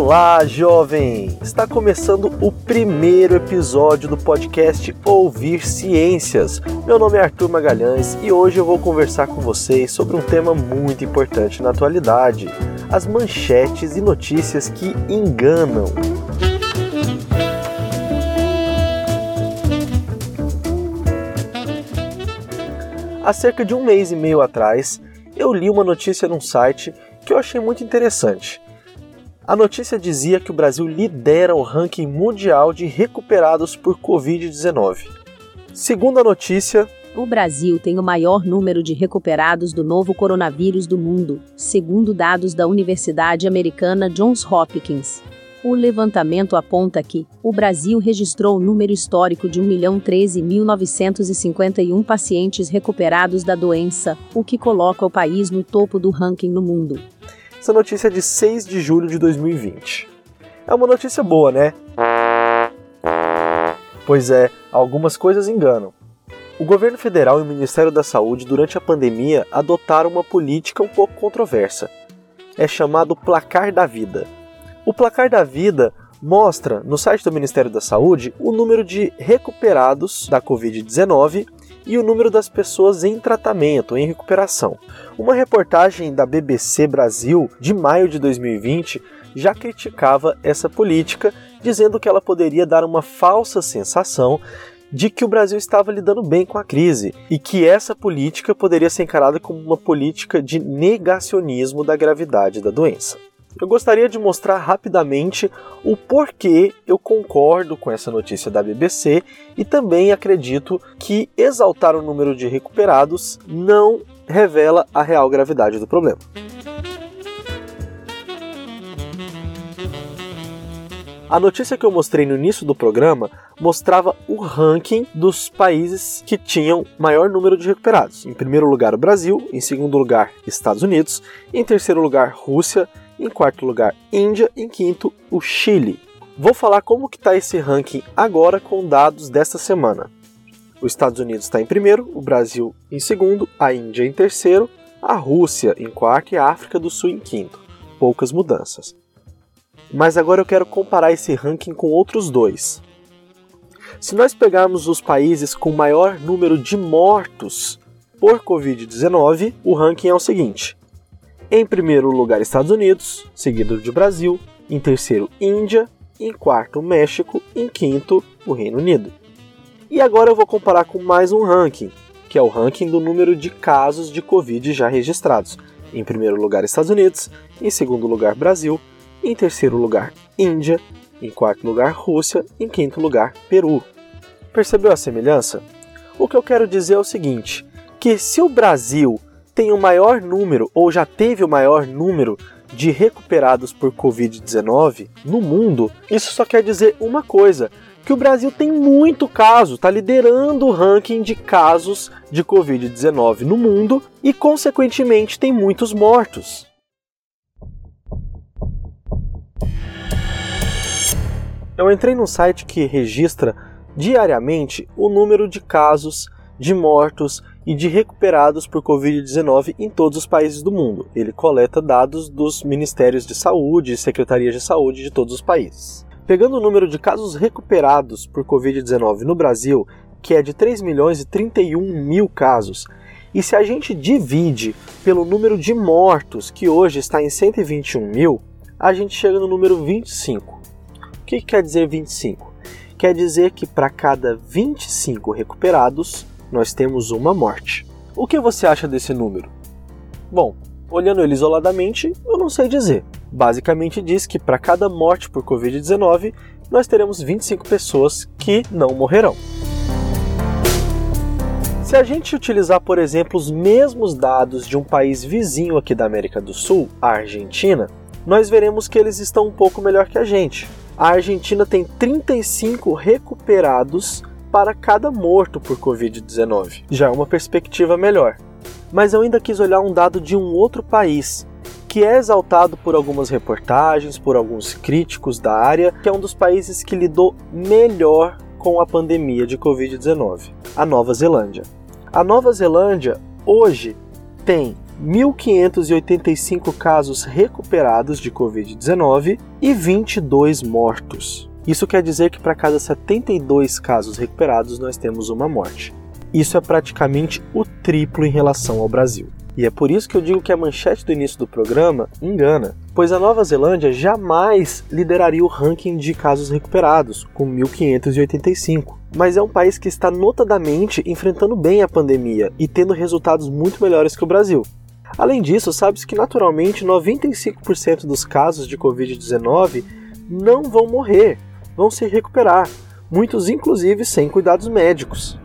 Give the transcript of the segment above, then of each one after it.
Olá, jovem! Está começando o primeiro episódio do podcast Ouvir Ciências. Meu nome é Arthur Magalhães e hoje eu vou conversar com vocês sobre um tema muito importante na atualidade: as manchetes e notícias que enganam. Há cerca de um mês e meio atrás, eu li uma notícia num site que eu achei muito interessante. A notícia dizia que o Brasil lidera o ranking mundial de recuperados por Covid-19. Segundo a notícia, o Brasil tem o maior número de recuperados do novo coronavírus do mundo, segundo dados da Universidade Americana Johns Hopkins. O levantamento aponta que o Brasil registrou o número histórico de 1.013.951 pacientes recuperados da doença, o que coloca o país no topo do ranking no mundo. Essa notícia é de 6 de julho de 2020. É uma notícia boa, né? Pois é, algumas coisas enganam. O governo federal e o Ministério da Saúde, durante a pandemia, adotaram uma política um pouco controversa. É chamado Placar da Vida o placar da vida mostra no site do Ministério da Saúde o número de recuperados da Covid-19 e o número das pessoas em tratamento, em recuperação. Uma reportagem da BBC Brasil de maio de 2020 já criticava essa política, dizendo que ela poderia dar uma falsa sensação de que o Brasil estava lidando bem com a crise e que essa política poderia ser encarada como uma política de negacionismo da gravidade da doença eu gostaria de mostrar rapidamente o porquê eu concordo com essa notícia da BBC e também acredito que exaltar o número de recuperados não revela a real gravidade do problema. A notícia que eu mostrei no início do programa mostrava o ranking dos países que tinham maior número de recuperados. Em primeiro lugar, o Brasil, em segundo lugar, Estados Unidos, em terceiro lugar, Rússia, em quarto lugar, Índia. Em quinto, o Chile. Vou falar como que está esse ranking agora com dados desta semana. Os Estados Unidos está em primeiro, o Brasil em segundo, a Índia em terceiro, a Rússia em quarto e a África do Sul em quinto. Poucas mudanças. Mas agora eu quero comparar esse ranking com outros dois. Se nós pegarmos os países com maior número de mortos por Covid-19, o ranking é o seguinte: em primeiro lugar, Estados Unidos, seguido de Brasil, em terceiro, Índia, em quarto, México, em quinto, o Reino Unido. E agora eu vou comparar com mais um ranking, que é o ranking do número de casos de Covid já registrados. Em primeiro lugar, Estados Unidos, em segundo lugar, Brasil, em terceiro lugar, Índia, em quarto lugar, Rússia, em quinto lugar, Peru. Percebeu a semelhança? O que eu quero dizer é o seguinte: que se o Brasil tem o maior número, ou já teve o maior número, de recuperados por Covid-19 no mundo, isso só quer dizer uma coisa: que o Brasil tem muito caso, está liderando o ranking de casos de Covid-19 no mundo e, consequentemente, tem muitos mortos. Eu entrei num site que registra diariamente o número de casos, de mortos e de recuperados por Covid-19 em todos os países do mundo. Ele coleta dados dos ministérios de saúde e secretarias de saúde de todos os países. Pegando o número de casos recuperados por Covid-19 no Brasil, que é de 3 milhões e 31 mil casos, e se a gente divide pelo número de mortos, que hoje está em 121 mil, a gente chega no número 25. O que quer dizer 25? Quer dizer que para cada 25 recuperados, nós temos uma morte. O que você acha desse número? Bom, olhando ele isoladamente, eu não sei dizer. Basicamente diz que para cada morte por Covid-19, nós teremos 25 pessoas que não morrerão. Se a gente utilizar, por exemplo, os mesmos dados de um país vizinho aqui da América do Sul, a Argentina, nós veremos que eles estão um pouco melhor que a gente. A Argentina tem 35 recuperados para cada morto por Covid-19. Já é uma perspectiva melhor. Mas eu ainda quis olhar um dado de um outro país, que é exaltado por algumas reportagens, por alguns críticos da área, que é um dos países que lidou melhor com a pandemia de Covid-19, a Nova Zelândia. A Nova Zelândia hoje tem 1.585 casos recuperados de Covid-19 e 22 mortos. Isso quer dizer que para cada 72 casos recuperados nós temos uma morte. Isso é praticamente o triplo em relação ao Brasil. E é por isso que eu digo que a manchete do início do programa engana, pois a Nova Zelândia jamais lideraria o ranking de casos recuperados, com 1.585. Mas é um país que está notadamente enfrentando bem a pandemia e tendo resultados muito melhores que o Brasil. Além disso, sabe-se que naturalmente 95% dos casos de Covid-19 não vão morrer, vão se recuperar, muitos inclusive sem cuidados médicos.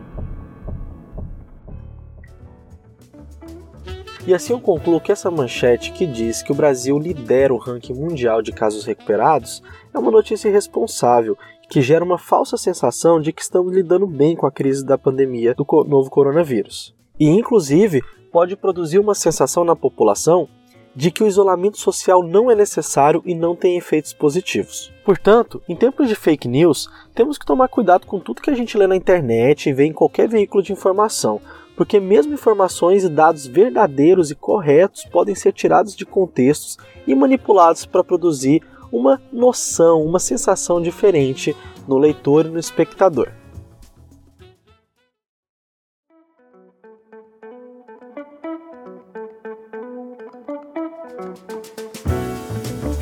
E assim eu concluo que essa manchete que diz que o Brasil lidera o ranking mundial de casos recuperados é uma notícia irresponsável que gera uma falsa sensação de que estamos lidando bem com a crise da pandemia do novo coronavírus. E inclusive pode produzir uma sensação na população de que o isolamento social não é necessário e não tem efeitos positivos. Portanto, em tempos de fake news, temos que tomar cuidado com tudo que a gente lê na internet e vê em qualquer veículo de informação, porque mesmo informações e dados verdadeiros e corretos podem ser tirados de contextos e manipulados para produzir uma noção, uma sensação diferente no leitor e no espectador.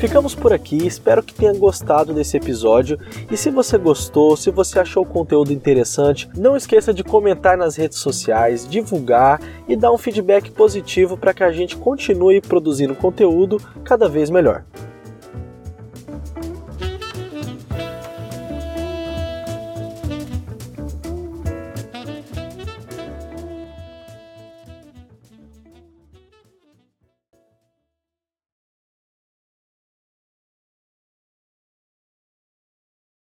Ficamos por aqui, espero que tenha gostado desse episódio e se você gostou, se você achou o conteúdo interessante, não esqueça de comentar nas redes sociais, divulgar e dar um feedback positivo para que a gente continue produzindo conteúdo cada vez melhor.